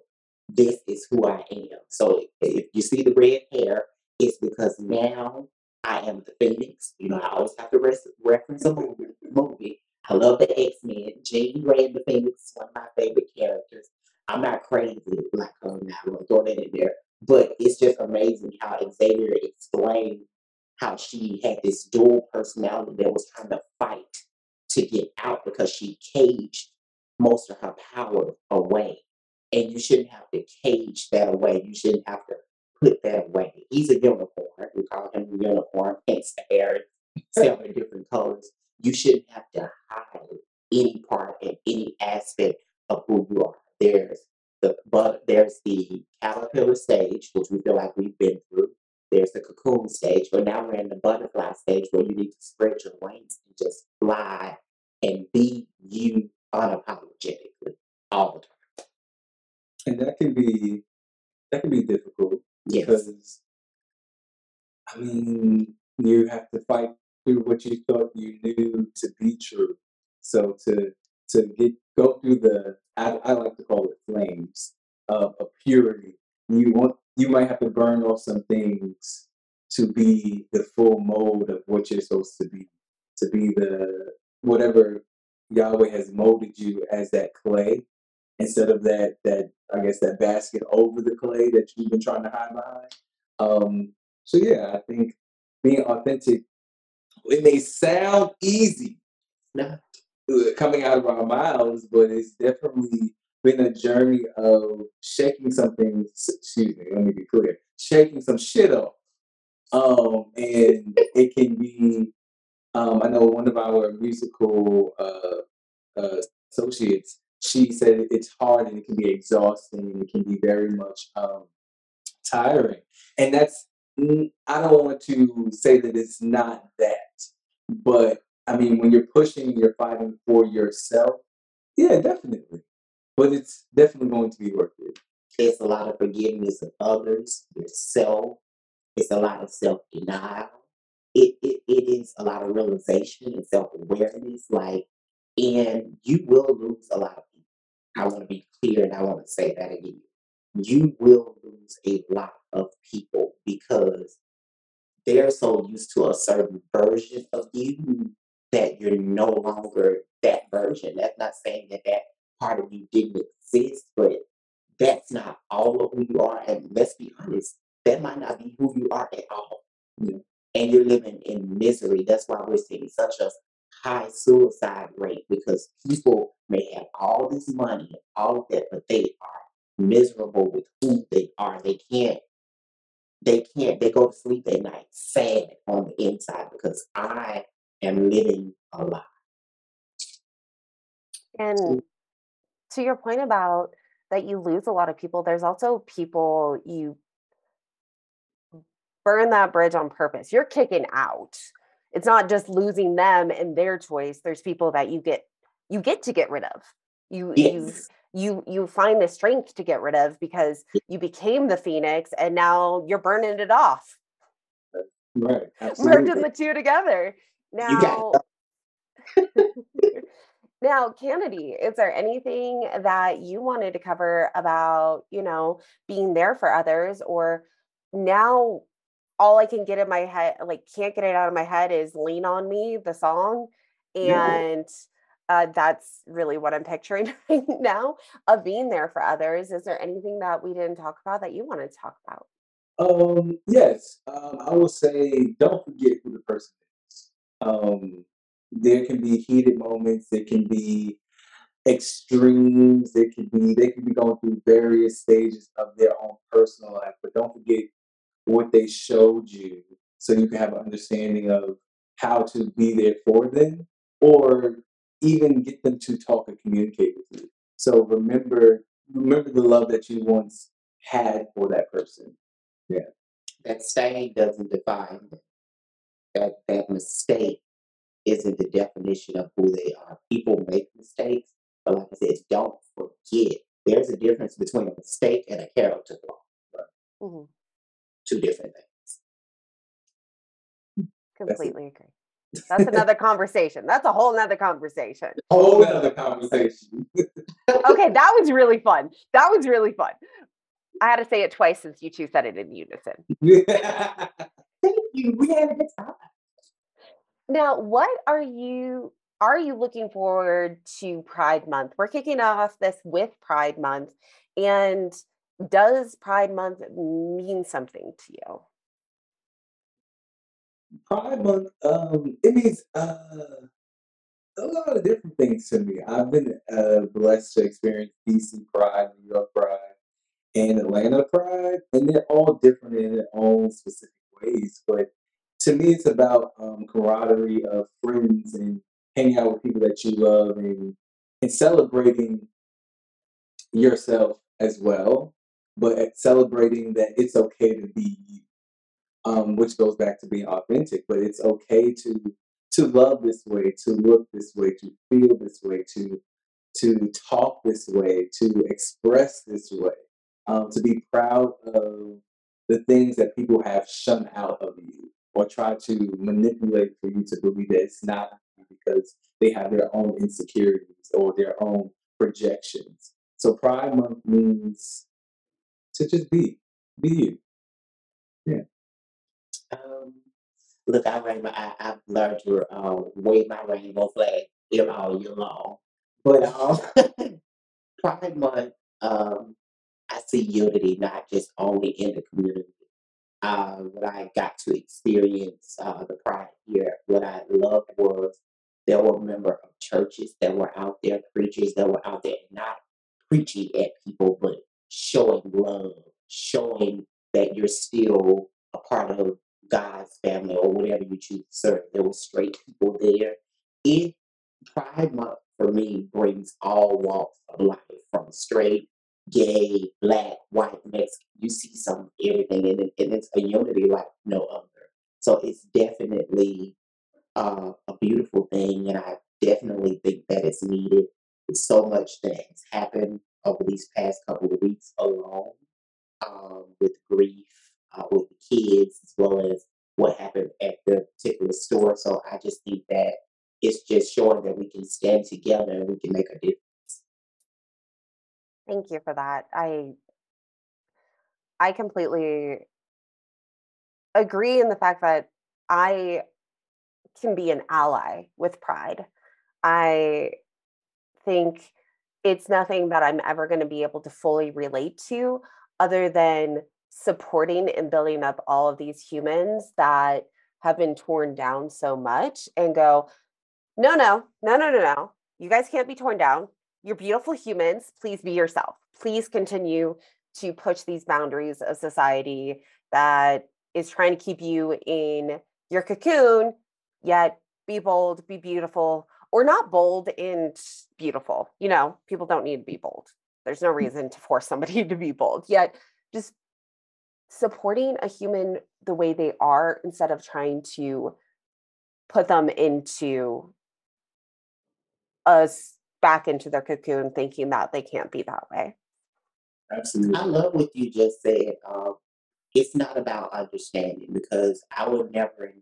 S3: this is who I am. So if you see the red hair, it's because now I am the Phoenix. You know, I always have to reference a movie. movie. I love the X Men. Jean Grey and the Phoenix is one of my favorite characters. I'm not crazy like her now. I'm gonna throw that in there. But it's just amazing how Xavier explained how she had this dual personality that was trying to fight to get out because she caged most of her power away. And you shouldn't have to cage that away. You shouldn't have to put that way. He's a unicorn. We call him a unicorn, hence the hair, seven different colors. You shouldn't have to hide any part and any aspect of who you are. There's the but there's the caterpillar stage, which we feel like we've been through. there's the cocoon stage, but now we're in the butterfly stage where you need to spread your wings and just fly and be you unapologetically all the time.
S4: And that can be that can be difficult
S3: Yes.
S4: because I mean you have to fight through what you thought you knew to be true. So to to get go through the I, I like to call it flames of, of purity. You want you might have to burn off some things to be the full mold of what you're supposed to be. To be the whatever Yahweh has molded you as that clay instead of that that I guess that basket over the clay that you've been trying to hide behind. Um, so yeah, I think being authentic, it may sound easy
S3: No.
S4: uh, coming out of our mouths, but it's definitely been a journey of shaking something. Excuse me, let me be clear: shaking some shit off. Um, and it can be. Um, I know one of our musical uh, uh, associates. She said it's hard and it can be exhausting and it can be very much um, tiring. And that's I don't want to say that it's not that, but I mean when you're pushing, and you're fighting for yourself. Yeah, definitely. But it's definitely going to be worth it.
S3: It's a lot of forgiveness of others, yourself. It's a lot of self denial. It, it it is a lot of realization and self awareness. Like, and you will lose a lot of. I want to be clear and I want to say that again. You will lose a lot of people because they're so used to a certain version of you that you're no longer that version. That's not saying that that part of you didn't exist, but that's not all of who you are. And let's be honest, that might not be who you are at all. And you're living in misery. That's why we're seeing such a high suicide rate because people may have all this money all of that, but they are miserable with who they are. They can't they can't they go to sleep at night sad on the inside because I am living a lie.
S2: And mm. to your point about that you lose a lot of people, there's also people you burn that bridge on purpose. You're kicking out. It's not just losing them and their choice. There's people that you get you get to get rid of. You you
S3: Yes.
S2: you you find the strength to get rid of because you became the phoenix and now you're burning it off.
S4: Right. [laughs]
S2: Merging the two together. Now [laughs] Now, Kennedy, is there anything that you wanted to cover about, you know, being there for others or now all I can get in my head, like can't get it out of my head is Lean on Me, the song.
S4: Yeah.
S2: And uh, that's really what I'm picturing [laughs] right now of being there for others. Is there anything that we didn't talk about that you want to talk about?
S4: Um, yes, um, I will say don't forget who the person is. Um, there can be heated moments, there can be extremes, there can be they can be going through various stages of their own personal life, but don't forget what they showed you so you can have an understanding of how to be there for them or even get them to talk and communicate with you. So remember remember the love that you once had for that person. Yeah.
S3: That stain doesn't define them. that that mistake isn't the definition of who they are. People make mistakes, but like I said, don't forget there's a difference between a mistake and a character flaw.
S2: Mhm,
S3: Two different things.
S2: Completely agree. That's another conversation. That's a whole nother conversation. [laughs]
S4: Whole other conversation. [laughs]
S2: Okay, that was really fun. That was really fun. I had to say it twice since you two said it in unison.
S3: Thank [laughs] you. We had a good time.
S2: Now, what are you are you looking forward to Pride Month? We're kicking off this with Pride Month, and does Pride Month mean something to you?
S4: Pride Month, um, it means uh, a lot of different things to me. I've been uh, blessed to experience DC Pride, New York Pride, and Atlanta Pride, and they're all different in their own specific ways. But to me, it's about um, camaraderie of friends and hanging out with people that you love and and celebrating yourself as well, but celebrating that it's okay to be you. um, which goes back to being authentic. But it's okay to to love this way, to look this way, to feel this way, to to talk this way, to express this way, um, to be proud of the things that people have shunned out of you or try to manipulate for you to believe that it's not because they have their own insecurities or their own projections. So Pride Month means to just be, be you. Yeah.
S3: Um, look, I rainbow. I, I've learned to uh, wave my rainbow flag here all year long. But um, [laughs] Pride Month, um, I see unity not just only in the community. Uh, what I got to experience uh, the Pride here, what I loved was there were members of churches that were out there, preachers that were out there, not preaching at people, but showing love, showing that you're still a part of God's family or whatever you choose to serve. There were straight people there. It Pride Month for me brings all walks of life, from straight, gay, black, white, Mexican. You see some everything, and, it, and it's a unity like no other. So it's definitely uh, a beautiful thing, and I definitely think that it's needed. There's so much that has happened over these past couple of weeks alone um, with grief, uh, with the kids, as well as what happened at the particular store. So I just think that it's just showing that we can stand together and we can make a difference.
S2: Thank you for that. I I completely agree in the fact that I can be an ally with pride. I think it's nothing that I'm ever going to be able to fully relate to other than supporting and building up all of these humans that have been torn down so much and go, no, no, no, no, no, no. You guys can't be torn down. You're beautiful humans. Please be yourself. Please continue to push these boundaries of society that is trying to keep you in your cocoon, yet be bold, be beautiful, or not bold and beautiful. You know, people don't need to be bold. There's no reason to force somebody [laughs] to be bold, yet just supporting a human the way they are instead of trying to put them into us back into their cocoon thinking that they can't be that way.
S4: Absolutely.
S3: I love what you just said. Um, it's not about understanding because I would never,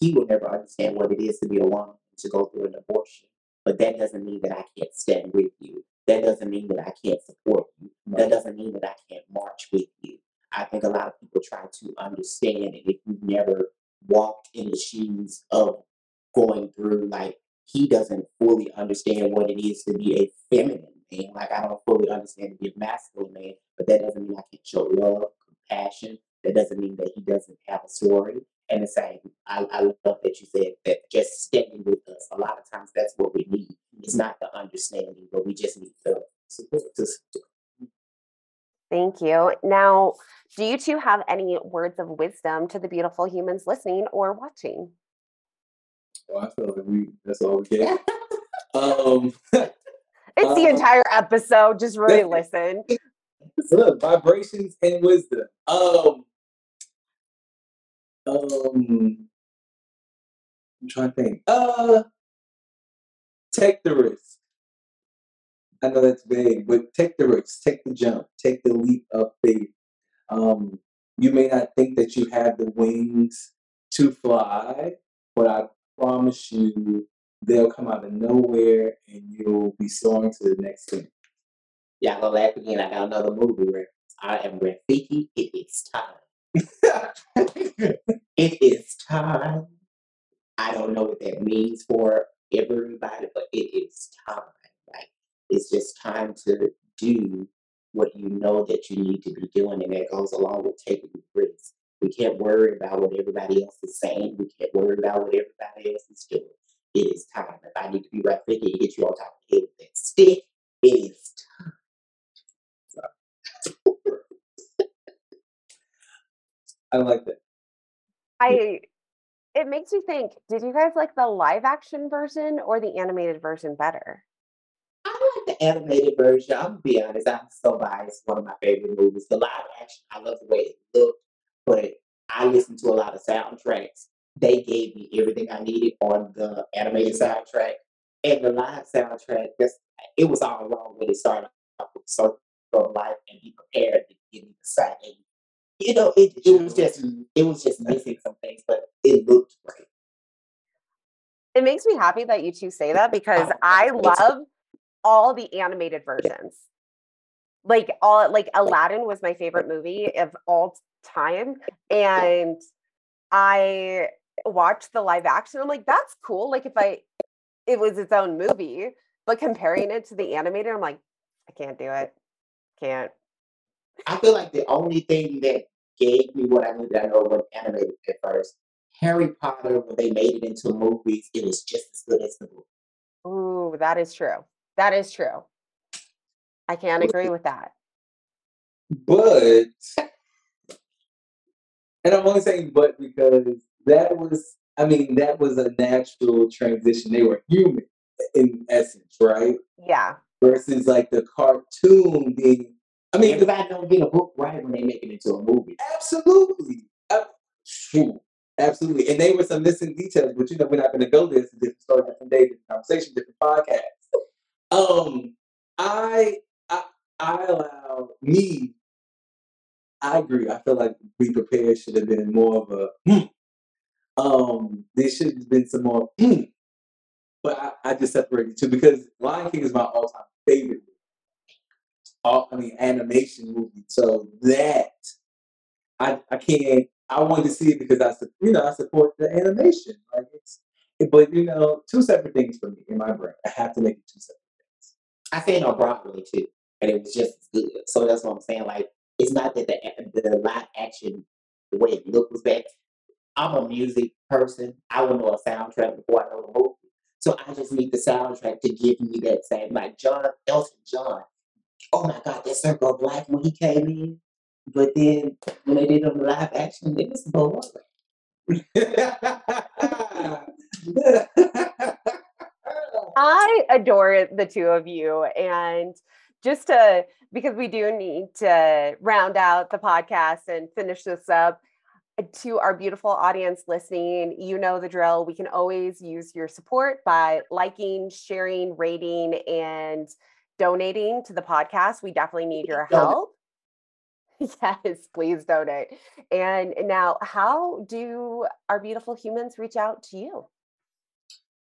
S3: he would never understand what it is to be a woman to go through an abortion. But that doesn't mean that I can't stand with you. That doesn't mean that I can't support you. That doesn't mean that I can't march with you. I think a lot of people try to understand, and if you've never walked in the shoes of going through, like, he doesn't fully understand what it is to be a feminine man. Like, I don't fully understand to be a masculine man, but that doesn't mean I can't show love, compassion. That doesn't mean that he doesn't have a story. And the same, I, I love that you said that just standing with us. A lot of times that's what we need. It's not the understanding, but we just need the support to.
S2: Thank you. Now, do you two have any words of wisdom to the beautiful humans listening or watching?
S4: Well, I feel like we that's all we get. [laughs] um [laughs]
S2: It's the
S4: Uh,
S2: entire episode. Just really listen. [laughs]
S4: look, vibrations and wisdom. Um um I'm trying to think. Uh take the risk. I know that's vague, but take the risk, take the jump, take the leap of faith. Um, you may not think that you have the wings to fly, but I promise you they'll come out of nowhere and you'll be soaring to the next thing.
S3: Y'all gonna laugh again. I got another movie where I am Rafiki. It is time. [laughs] It is time. I don't know what that means for everybody, but it is time. Like it's just time to do what you know that you need to be doing, and that goes along with taking risks. We can't worry about what everybody else is saying. We can't worry about what everybody else is doing. It is time. If I need to be Rafiki and get you on top of the head with that stick, it is
S4: I liked it.
S2: I it makes me think, did you guys like the live action version or the animated version better?
S3: I like the animated version. I'm gonna be honest, I'm so biased. One of my favorite movies. The live action, I love the way it looked, but I listen to a lot of soundtracks. They gave me everything I needed on the animated soundtrack. And the live soundtrack, just it was all wrong when it started off with of Life and be prepared to give me the. And, [laughs] you know, it, it was just it was just missing some things, but it looked great.
S2: It makes me happy that you two say that because
S3: Oh,
S2: I [laughs] love all the animated versions. Like all like Aladdin was my favorite movie of all time and I watched the live action I'm like that's cool like if I it was its own movie but comparing it to the animated I'm like I can't do it. Can't.
S3: I feel like the only thing that gave me what I needed, I know it was animated at first. Harry Potter, when they made it into movies, it was just as good as the book.
S2: Ooh, that is true. That is true. I can't agree with that.
S4: But, and I'm only saying but because that was, I mean, that was a natural transition. They were human in essence, right?
S2: Yeah.
S4: Versus like the cartoon being, I mean,
S3: Everybody don't get a book right when they make it into a movie.
S4: absolutely. Phew, absolutely. And they were some missing details, but you know, we're not going to go there. It's a different story, different day, different conversation, different podcast. Um, I, I, I allow me. I agree. I feel like Be Prepared should have been more of a. hmm. Um, there should have been some more. hmm. But I, I just separated two because Lion King is my all-time favorite. All, I mean, animation movie. So that I, I can't. I wanted to see it because I, you know, I support the animation. Like it's, but you know, two separate things for me in my brain. I have to make it two separate things.
S3: I seen on Broadway too, and it was just good. So that's what I'm saying. Like, it's not that the the live action, the way it looked was bad. I'm a music person. I will know a soundtrack before I know the movie. So I just need the soundtrack to give me that same, like John Elton John. Oh my God, that Circle of Life when he came in. But then when they did on the live action, it was boring. [laughs]
S2: I adore the two of you. And just to, because we do need to round out the podcast and finish this up, to our beautiful audience listening, you know the drill. We can always use your support by liking, sharing, rating, and donating to the podcast. We definitely need your help. [laughs] Yes, please donate. And now, how do our beautiful humans reach out to you?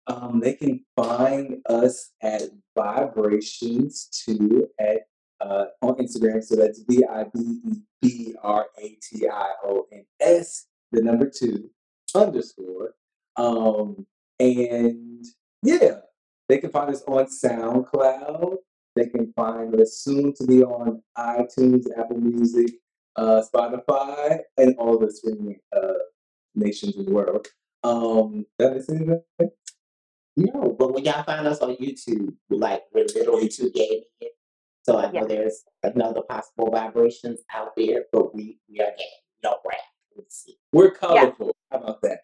S4: um, they can find us at vibrations two at uh, on Instagram. So that's V I B E B R A T I O N S, the number two underscore. Um, and yeah, they can find us on SoundCloud. They can find us soon to be on iTunes, Apple Music, uh, Spotify, and all the streaming uh, nations in the world. Um, that is anything?
S3: No, but when y'all find us on YouTube, like we're literally two gay men. So I know
S2: Yeah.
S3: there's another possible vibrations out there, but we we are gay. No don't rap.
S4: We're colorful. How about that?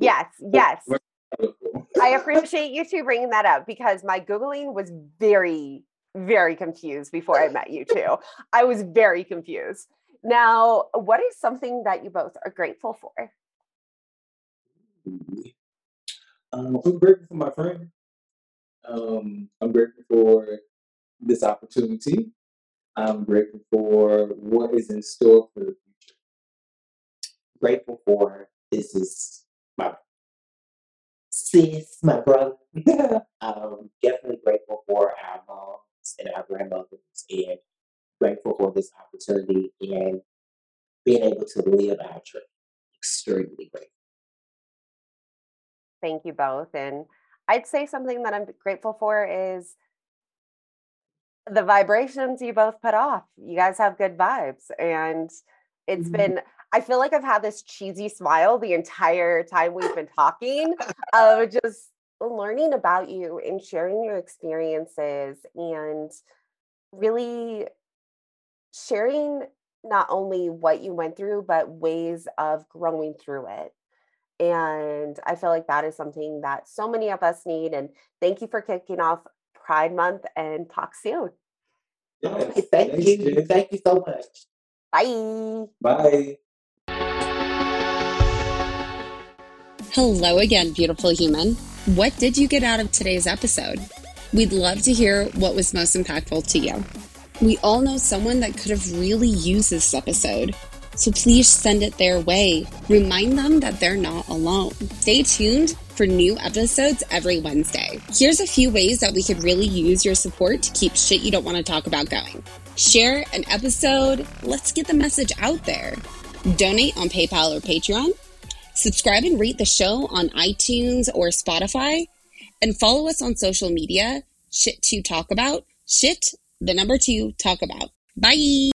S2: Yes, [laughs] yes.
S4: We're colorful.
S2: I appreciate you two bringing that up because my Googling was very, very confused before I met you two. I was very confused. Now, what is something that you both are grateful for?
S4: Um, I'm grateful for my friend. Um, I'm grateful for this opportunity. I'm grateful for what is in store for the future.
S3: Grateful for this is my sis, my brother. [laughs] um, definitely grateful for our moms and our grandmothers, and grateful for this opportunity and being able to live our dream. Extremely grateful.
S2: Thank you both. And I'd say something that I'm grateful for is the vibrations you both put off. You guys have good vibes. And it's
S4: Mhm.
S2: been, I feel like I've had this cheesy smile the entire time we've been talking of just learning about you and sharing your experiences and really sharing not only what you went through, but ways of growing through it. And I feel like that is something that so many of us need. And thank you for kicking off Pride Month and talk soon.
S3: All right,
S4: Yes. [laughs]
S3: thank
S4: Thanks,
S3: you.
S4: Jen.
S3: Thank you so much.
S2: Bye.
S4: Bye.
S2: Hello again, beautiful human. What did you get out of today's episode? We'd love to hear what was most impactful to you. We all know someone that could have really used this episode. So please send it their way. Remind them that they're not alone. Stay tuned for new episodes every Wednesday. Here's a few ways that we could really use your support to keep shit you don't want to talk about going. Share an episode. Let's get the message out there. Donate on PayPal or Patreon. Subscribe and rate the show on iTunes or Spotify. And follow us on social media. Shit to talk about. Shit, the number two, talk about. Bye.